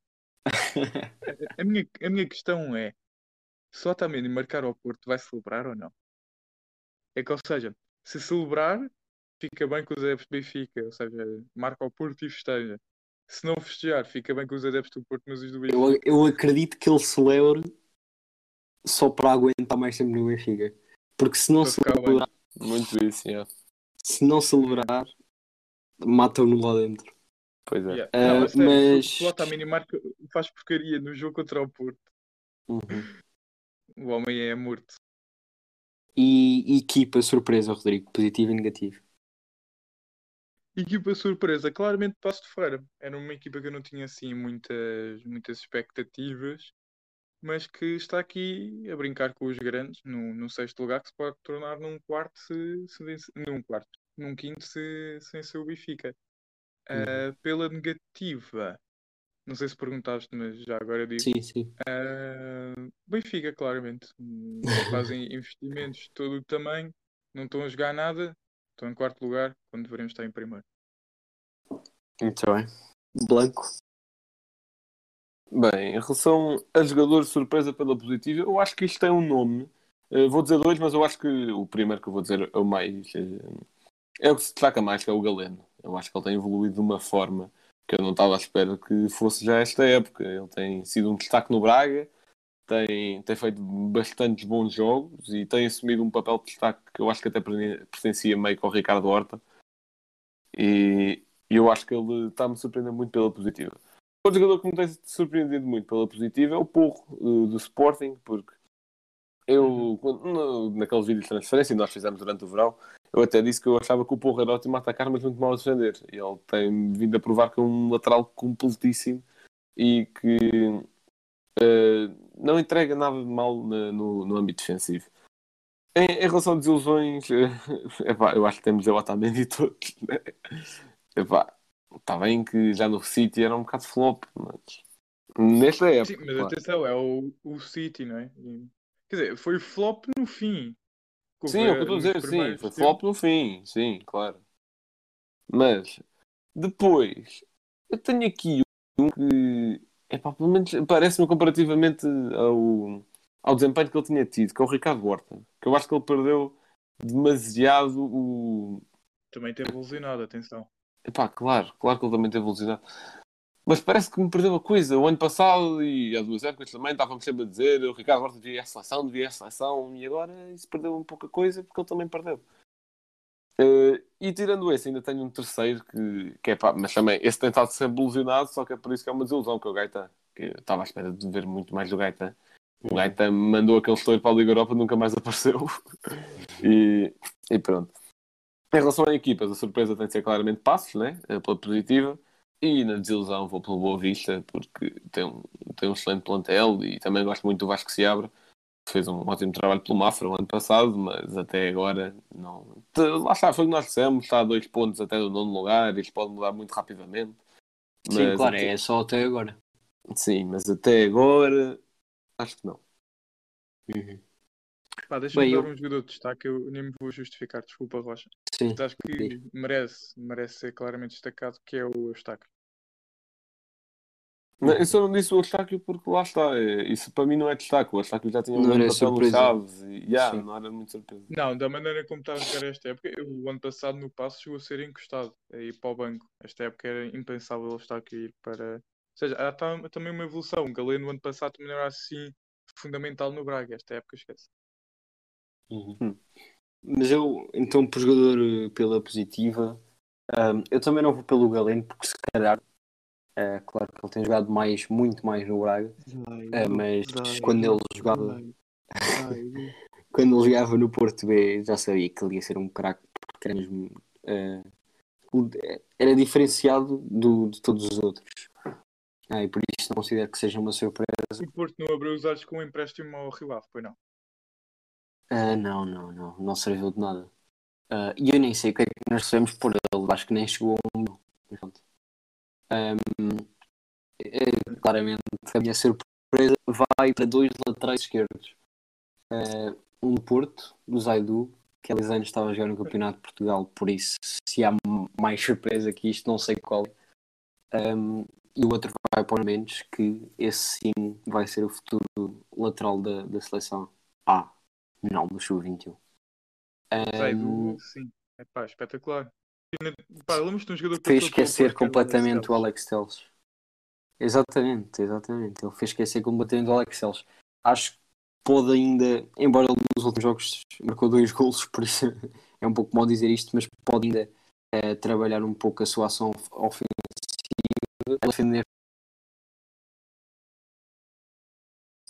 A, minha, a minha questão é: se o Otamendi marcar ao Porto, vai celebrar ou não? É que, ou seja, se celebrar, fica bem com os adeptos do Benfica, ou seja, marca ao Porto e festeja. Se não festejar, fica bem com os adeptos do Porto, mas os do Benfica. Eu, eu acredito que ele celebre só para aguentar mais tempo no Benfica. Porque se não Para celebrar, Muito isso, yeah. se não celebrar, matam-no lá dentro. Pois é. Yeah. Ah, Não, sério, mas- o Otamendi marca, faz porcaria no jogo contra o Porto, Uhum. o homem é morto. E equipa surpresa, Rodrigo, positivo e negativo. Equipa surpresa, claramente Passo de Ferreira. Era uma equipa que eu não tinha assim muitas, muitas expectativas, mas que está aqui a brincar com os grandes no, no sexto lugar, que se pode tornar num quarto se, se num quarto, num quinto se, se vencer o Benfica. Ah, pela negativa, Não sei se perguntaste, mas já agora digo. Sim, sim. Ah, Benfica, claramente. Fazem investimentos de todo o tamanho, não estão a jogar nada, estão em quarto lugar, quando deveríamos estar em primeiro. Muito bem. Blanco. Bem, em relação a jogadores surpresa pela positiva, eu acho que isto tem um nome. Eh, vou dizer dois, mas eu acho que o primeiro que eu vou dizer é o mais. é o que se destaca mais, que é o Galeno. Eu acho que ele tem evoluído de uma forma que eu não estava à espera que fosse já esta época. Ele tem sido um destaque no Braga, tem, tem feito bastantes bons jogos e tem assumido um papel de destaque que eu acho que até perten- pertencia meio ao Ricardo Horta. E, e eu acho que ele está-me a surpreender muito pela positiva. Outro jogador que me tem surpreendido muito pela positiva é o Porro, eh, do Sporting, porque eu, no, naqueles vídeos de transferência que nós fizemos durante o verão, eu até disse que eu achava que o Porro era ótimo a atacar, mas muito mal a defender. E ele tem vindo a provar que é um lateral completíssimo e que eh, não entrega nada de mal na- no, no âmbito defensivo. Em, em relação a desilusões, eh, epá, eu acho que temos a Otamendi todos. Né? Epá, Está bem que já no City era um bocado flop, mas nesta época. Sim, mas atenção, é o, o City, não é? Quer dizer, foi flop no fim. Sim, é o que eu estou a dizer, sim, foi flop no fim, sim, claro. Mas depois eu tenho aqui um que epá, pelo menos parece-me comparativamente ao, ao desempenho que ele tinha tido, que é o Ricardo Horta, que eu acho que ele perdeu demasiado o. Também teve evolucionado, atenção. Epá, claro, claro que ele também teve evolucionado. Mas parece que me perdeu a coisa. O ano passado e há duas épocas também estávamos sempre a dizer o Ricardo Horta devia ir à seleção, devia à seleção e agora isso perdeu um pouco a coisa porque ele também perdeu. Eh, e tirando esse, ainda tenho um terceiro que, que é pá, mas também esse tem estado sempre ilusionado, só que é por isso que é uma desilusão, que é o Gaetan. Que eu estava à espera de ver muito mais do Gaetan. O Gaetan mandou aquele estouro para a Liga Europa nunca mais apareceu. e, e pronto. Em relação a equipas, a surpresa tem de ser claramente Passos, né? Eh, pela positiva. E na desilusão vou pelo Boa Vista, porque tem um, tem um excelente plantel e também gosto muito do Vasco Seabra. Fez um ótimo trabalho pelo Mafra o ano passado, mas até agora não. Lá está, foi o que nós dissemos, está a dois pontos até do nono lugar, isto pode mudar muito rapidamente. Sim, Mas claro, até- é só até agora. Sim, mas até agora acho que não. Pá, deixa-me dar eu- um jogador de destaque, eu nem me vou justificar, desculpa, Rocha. Sim. Mas acho que merece, merece ser claramente destacado, que é o Eustáquio. Não, Eu só não disse o Eustáquio porque lá está. é- Isso para mim não é destaque. O Eustáquio já tinha um papel surpresa. Chaves e yeah, Sim. não era muito surpresa. Não, da maneira como está a jogar esta época, eu, o ano passado no passo chegou a ser encostado a ir para o banco. Esta época era impensável estar aqui ir para. Ou seja, há tam- também uma evolução. O Galeno no ano passado também era assim fundamental no Braga. Esta época esquece. Mas eu, então, por jogador eh, pela positiva, ahm, eu também não vou pelo Galeno, porque se calhar, é claro que ele tem jogado mais, muito mais no Braga, eh, mas quando ele jogava, quando ele jogava no Porto B, já sabia que ele ia ser um craque, porque era mesmo, o- era diferenciado do, de todos os outros. Ah, e por isso não considero que seja uma surpresa. O Porto não abriu os olhos com o empréstimo ao Rio Ave, pois não. Ah, não, não, não, não serviu de nada. Ah, E eu nem sei o que é que nós recebemos por ele, acho que nem chegou a um. pronto. Ahm, é, claramente, a minha surpresa vai para dois laterais esquerdos. Ah, um do Porto, do Zaidu, que há 10 anos estava a jogar no Campeonato de Portugal, por isso, se há mais surpresa que isto, não sei qual é. Ahm, e o outro vai para o Mendes, que esse sim vai ser o futuro lateral da, da seleção A. Não, do Sub-21. Zaidu, Ahm, sim. É pá, espetacular. E Pá, lembras-te de um jogador que fez esquecer completamente o Alex Telles. Exatamente, exatamente. Ele fez esquecer completamente o Alex Telles. Acho que pode ainda, embora ele nos últimos jogos marcou dois golos, por isso é um pouco mal dizer isto, mas pode ainda eh, trabalhar um pouco a sua ação of- ofensiva, defender.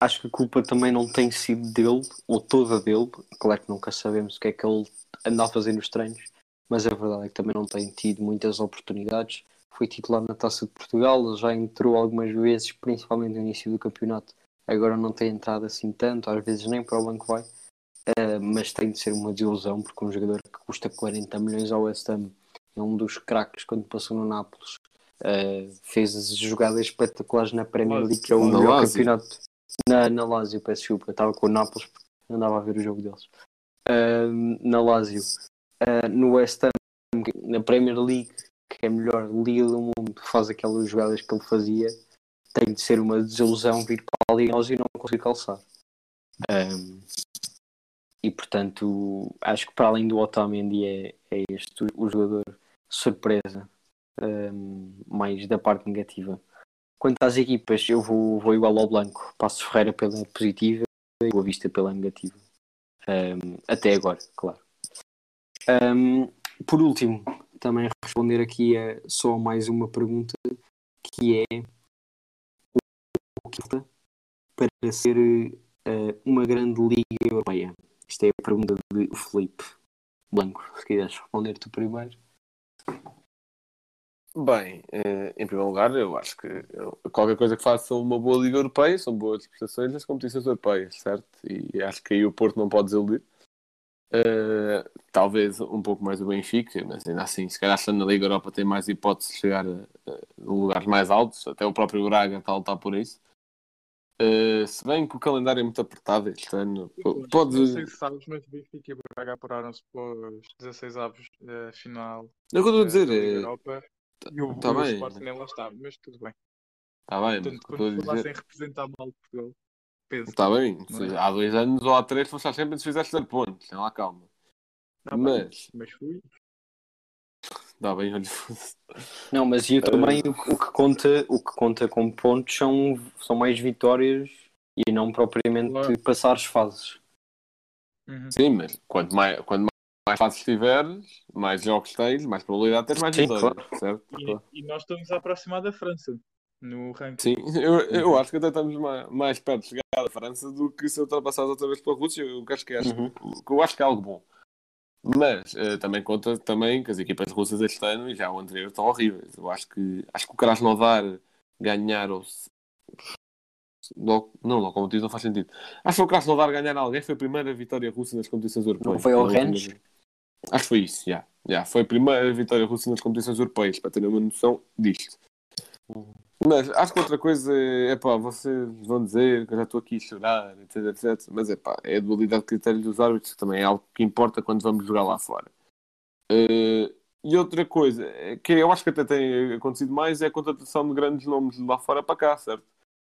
Acho que a culpa também não tem sido dele, ou toda dele. Claro que nunca sabemos o que é que ele anda a fazer nos treinos, mas a verdade é que também não tem tido muitas oportunidades. Foi titular na Taça de Portugal, já entrou algumas vezes, principalmente no início do campeonato. Agora não tem entrado assim tanto, às vezes nem para o banco vai. Uh, mas tem de ser uma desilusão, porque um jogador que custa 40 milhões ao West Ham é um dos craques quando passou no Nápoles. Uh, fez jogadas espetaculares na Premier League, que é o melhor campeonato. Na, na Lazio, peço desculpa. Estava com o Nápoles, andava a ver o jogo deles. Uh, na Lazio. Uh, no West Ham, na Premier League, que é a melhor liga do mundo, faz aquelas jogadas que ele fazia. Tem de ser uma desilusão vir para a Liga e não conseguir calçar. Um, e portanto, acho que para além do Otamendi é, é este o jogador surpresa um, mais da parte negativa. Quanto às equipas, eu vou, vou igual ao Blanco. Passo Ferreira pela positiva e Boa Vista pela negativa. Um, até agora, claro. Um, por último, também responder aqui a só mais uma pergunta que é o que falta para ser uh, uma grande liga europeia? Isto é a pergunta de Felipe Blanco. Se quiseres responder tu primeiro. Bem, eh, em primeiro lugar, eu acho que qualquer coisa que faça uma boa Liga Europeia são boas prestações nas competições europeias, certo? E acho que aí o Porto não pode desiludir. Eh, talvez um pouco mais o Benfica, mas ainda assim, se calhar estando na Liga Europa tem mais hipóteses de chegar a, a lugares mais altos, até o próprio Braga está a lutar por isso. Eh, se bem que o calendário é muito apertado este ano, po- pode. Não sei se sabes, mas Benfica e Braga apuraram-se para os 16 avos da final É o que eu estou a dizer. Europa. E o, tá o bem. Sporting nem lá está, mas tudo bem. Está bem, mas Portanto, quando falassem dizer. representar mal Portugal, penso. Está bem, Não é? há dois anos ou há três foste à Champions e fizeste 0 pontos, tem lá calma. Tá bem, Mas, mas fui. está bem, olha. Não, mas eu também o, que- o que conta, o que conta como pontos são, são mais vitórias e não propriamente Claro. passares fases. Uhum. Sim, mas quanto mais, quanto mais fases tiveres, mais jogos tens, mais probabilidade de ter mais vitórias, certo? E, e nós estamos a aproximar da França no ranking. Sim, eu, eu acho que até estamos mais, mais perto de chegar à França do que se ultrapassares outra vez pela Rússia, o que acho que é, Uhum. eu acho que é algo bom. Mas eh, também conta também que as equipas russas este ano e já o anterior estão horríveis. Eu acho que acho que o Krasnodar ganhar ou se- Lo- não, Lokomotiv não faz sentido. Acho que o Krasnodar ganhar alguém foi a primeira vitória russa nas competições europeias. Não foi ao Rennes? Acho que foi isso, já. já. Foi a primeira vitória russa nas competições europeias, para terem uma noção disto. Mas acho que outra coisa é, pá, vocês vão dizer que eu já estou aqui a chorar, etc, etc. Mas é pá, é a dualidade de critérios dos árbitros, que também é algo que importa quando vamos jogar lá fora. Eh, e outra coisa, é que eu acho que até tem acontecido mais, é a contratação de grandes nomes de lá fora para cá, certo?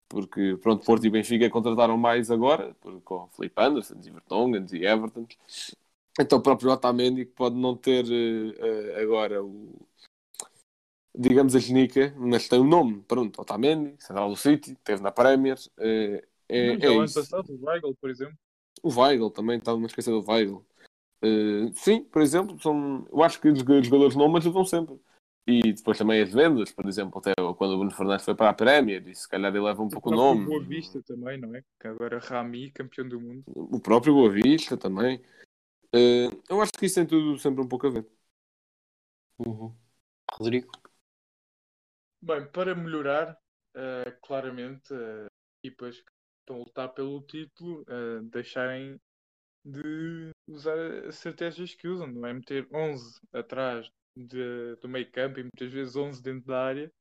Porque, pronto, Porto e Benfica contrataram mais agora, com Felipe Anderson, e Vertonghen e Everton. Então o próprio Otamendi, que pode não ter eh, agora o, digamos a genica, mas tem um nome, pronto, Otamendi, Central do City, esteve na Premier, eh, é, Não, é o ano isso. passado, o Weigl, por exemplo. O Weigl também, estava a esquecer do Weigl. Eh, sim, por exemplo, são, eu acho que os joga- jogadores não ajudam sempre. E depois também as vendas, por exemplo, até quando o Bruno Fernandes foi para a Premier, e se calhar ele leva um pouco o próprio nome. Boa Vista também, não é? Que agora Rami, campeão do mundo. O próprio Boa Vista também. Eh, eu acho que isso tem tudo sempre um pouco a ver. Uhum. Rodrigo? Bem, para melhorar, eh, claramente, eh, equipas que estão a lutar pelo título eh, deixarem de usar as estratégias que usam, não é? Meter 11 atrás de- do meio campo e muitas vezes 11 dentro da área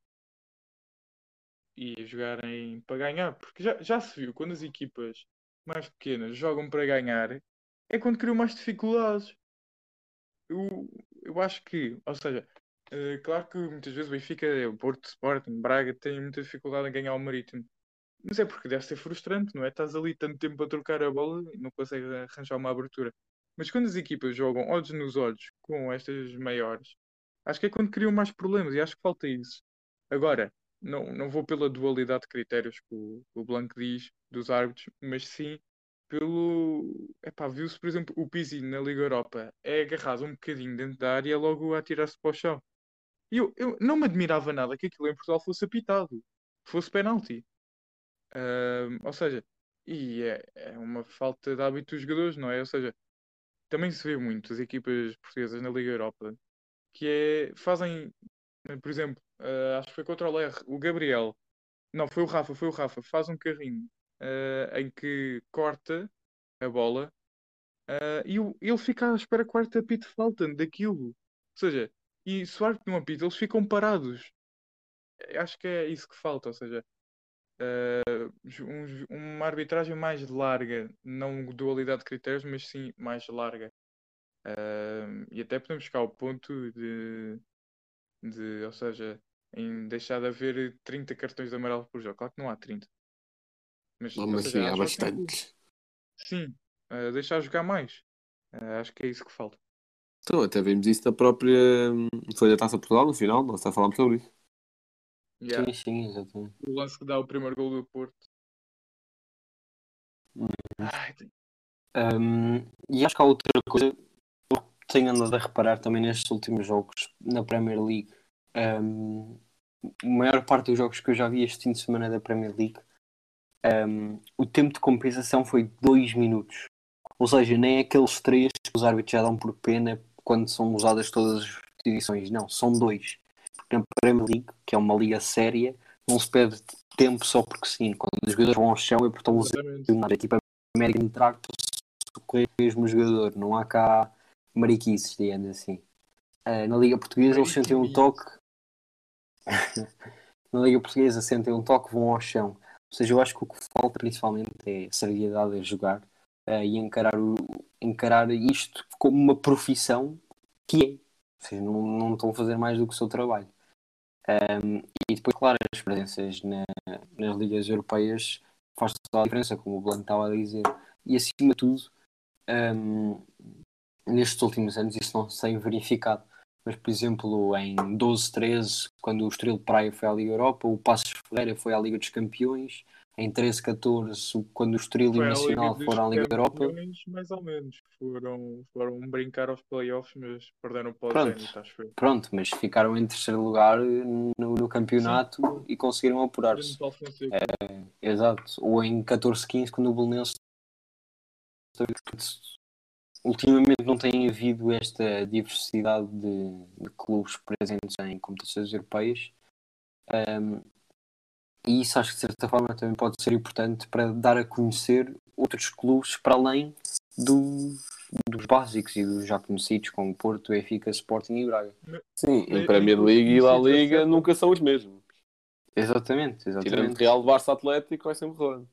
e jogarem para ganhar. Porque já, já se viu, quando as equipas mais pequenas jogam para ganhar, é quando criam mais dificuldades. Eu, eu acho que, ou seja, eh, claro que muitas vezes o Benfica, o Porto, Sporting, Braga têm muita dificuldade em ganhar o Marítimo. Mas é porque deve ser frustrante, não é? Estás ali tanto tempo a trocar a bola e não consegues arranjar uma abertura. Mas quando as equipas jogam olhos nos olhos com estas maiores, acho que é quando criam mais problemas e acho que falta isso. Agora, não, não vou pela dualidade de critérios que o, o Blanco diz dos árbitros, mas sim pelo. Epá, viu-se, por exemplo, o Pizzi na Liga Europa é agarrado um bocadinho dentro da área é logo a atirar-se para o chão. E eu, eu não me admirava nada que aquilo em Portugal fosse apitado, fosse penalti. Ou seja, e é, é uma falta de hábito dos jogadores, não é? Ou seja, também se vê muito as equipas portuguesas na Liga Europa que é, fazem, por exemplo, ah, acho que foi contra o Ler, o Gabriel, não, foi o Rafa, foi o Rafa, faz um carrinho ah, em que corta a bola ah, e o- ele fica à espera que o árbitro apite falta daquilo. Ou seja, e se o árbitro não apita, eles ficam parados. acho que é isso que falta, ou seja, eh, ju- um uma arbitragem mais larga, não dualidade de critérios, mas sim mais larga. Eh, e até podemos chegar ao ponto de, de, ou seja, em deixar de haver 30 cartões de amarelo por jogo. Claro que não há 30. Mas, ou Mas seja, sim, há em que- bastantes. Sim, eh, deixar jogar mais. Eh, acho que é isso que falta. Então, até vimos isso na própria. hum, Foi da Taça Portugal, no final, nós já falámos sobre isso. Yeah, Sim, sim, exatamente. O lance que dá o primeiro gol do Porto. Uhum. Ai, Um, e acho que há outra coisa que eu tenho andado a reparar também nestes últimos jogos na Premier League. Um, a maior parte dos jogos que eu já vi este fim de semana da Premier League, um, o tempo de compensação foi 2 minutos. Ou seja, nem aqueles 3 que os árbitros já dão por pena quando são usadas todas as edições. Não, são dois. Porque na Premier League, que é uma liga séria, não se perde tempo só porque sim. Quando os jogadores vão ao chão é porque estão. Tipo, a América Track socorrer o mesmo jogador. Não há cá mariquices, digamos assim. Ah, na Liga Portuguesa eles sentem um toque. na Liga Portuguesa sentem um toque, vão ao chão. Ou seja, eu acho que o que falta principalmente é seriedade a jogar ah, e encarar, o, encarar isto como uma profissão que é. Ou seja, não, não estão a fazer mais do que o seu trabalho. Um, e depois, claro, as presenças na- nas ligas europeias faz toda a diferença, como o Blanco estava a dizer. E acima de tudo, um, nestes últimos anos isso não se tem verificado. Mas, por exemplo, em 12, 13, quando o Estrela de Praia foi à Liga Europa, o Passos Ferreira foi à Liga dos Campeões. Em 13, 14, quando o Estrela e o Nacional foram à Liga Europa. Mais ou menos. Foram, foram brincar aos playoffs, mas perderam para o Pronto. Pronto, mas ficaram em terceiro lugar no, no campeonato e conseguiram apurar-se. Alfonseca. Exato. Ou em 14, 15, quando o Belenenses. Ultimamente não tem havido esta diversidade de, de clubes presentes em competições europeias. Um, e isso acho que de certa forma também pode ser importante para dar a conhecer outros clubes para além do- dos básicos e dos já conhecidos, como Porto, Benfica, Sporting e Braga. Sim, Em- em Premier League e La Liga nunca são os mesmos. Exatamente, Tirando exatamente. Real, Barça, Atlético, vai sempre rolando.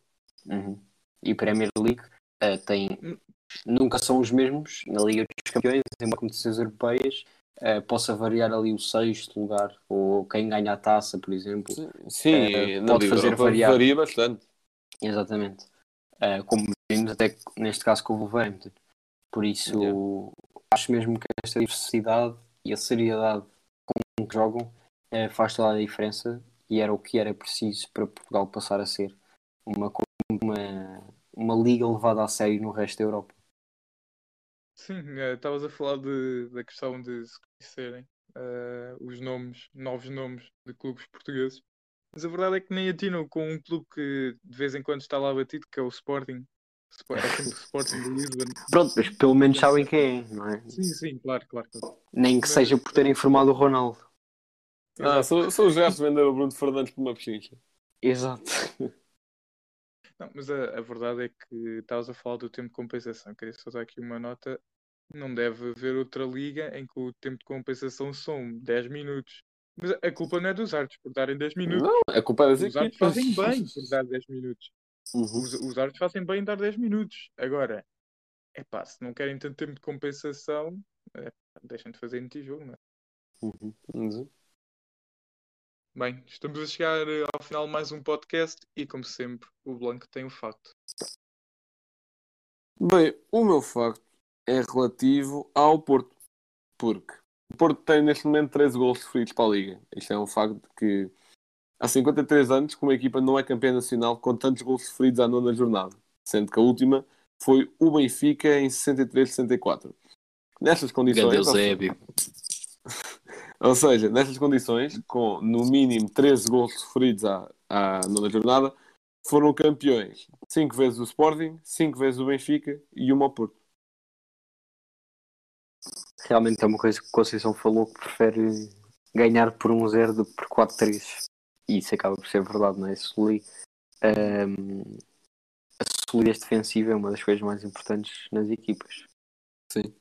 Uhum. E Premier League eh, tem Hum. Nunca são os mesmos na Liga dos Campeões, em competições europeias eh, possa variar ali o sexto lugar ou quem ganha a taça, por exemplo. Sim, na pode Liga fazer variar. varia bastante. Exatamente. Eh, como vimos até neste caso com o Wolverhampton. Por isso acho mesmo que esta diversidade e a seriedade com que jogam faz toda a diferença e era o que era preciso para Portugal passar a ser uma, uma, uma liga levada a sério no resto da Europa. Sim, eh, estavas a falar de, da questão de se conhecerem eh, os nomes, novos nomes de clubes portugueses. Mas a verdade é que nem atinam com um clube que de vez em quando está lá batido, que é o Sporting. Spo- É sempre o Sporting de Lisbon. Pronto, mas pelo menos sabem quem é, não é? Sim, sim, claro, claro. claro. Nem que Mas- seja por terem formado o Ronaldo. Ah, são, são os gajos que venderam o Bruno Fernandes por uma pechincha. Exato. Não, mas a, a verdade é que estavas a falar do tempo de compensação. Queria só dar aqui uma nota. Não deve haver outra liga em que o tempo de compensação são 10 minutos. Mas a culpa não é dos árbitros por darem 10 minutos. Não, é culpa das Os árbitros equipas. fazem bem por dar 10 minutos. Uhum. Os, os árbitros fazem bem em dar 10 minutos. Agora, é pá, se não querem tanto tempo de compensação, é, deixem de fazer no tijolo, não é? Uhum. Bem, estamos a chegar eh, ao final de mais um podcast e, como sempre, o Blanco tem o facto. Bem, o meu facto é relativo ao Porto. Porque o Porto tem neste momento 13 gols sofridos para a Liga. Isto é um facto de que há 53 anos que uma equipa não é campeã nacional com tantos gols sofridos à nona jornada. Sendo que a última foi o Benfica em 63-64. Nestas condições, ou, Eusébio. ou seja, nestas condições, com no mínimo 13 gols sofridos à, à nona jornada, foram campeões 5 vezes o Sporting, 5 vezes o Benfica e uma ao Porto. Realmente é uma coisa que o Conceição falou que prefere ganhar por 1-0 do que por 4-3. E isso acaba por ser verdade, não é? Soli, ehm, a solidez defensiva é uma das coisas mais importantes nas equipas. Sim.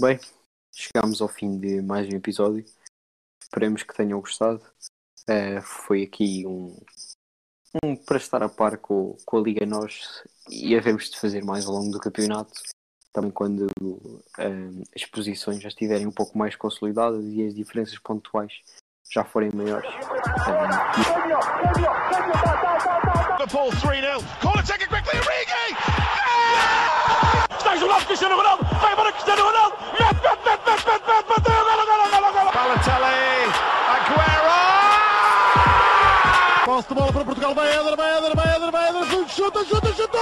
Bem, chegamos ao fim de mais um episódio. esperemos que tenham gostado. Eh, foi aqui um, um para estar a par com, com a Liga Nós e havemos de fazer mais ao longo do campeonato. Também quando eh, as posições já estiverem um pouco mais consolidadas e as diferenças pontuais já forem maiores. Eh, Liverpool 3-0. Corner taken quickly, Origi! Está jogado Cristiano Ronaldo. Vai embora Cristiano Ronaldo. Balotelli, Aguero! Posse de bola para Portugal. Vai Éder, vai Éder, vai Éder, vai Éder. Chuta, chuta, chuta.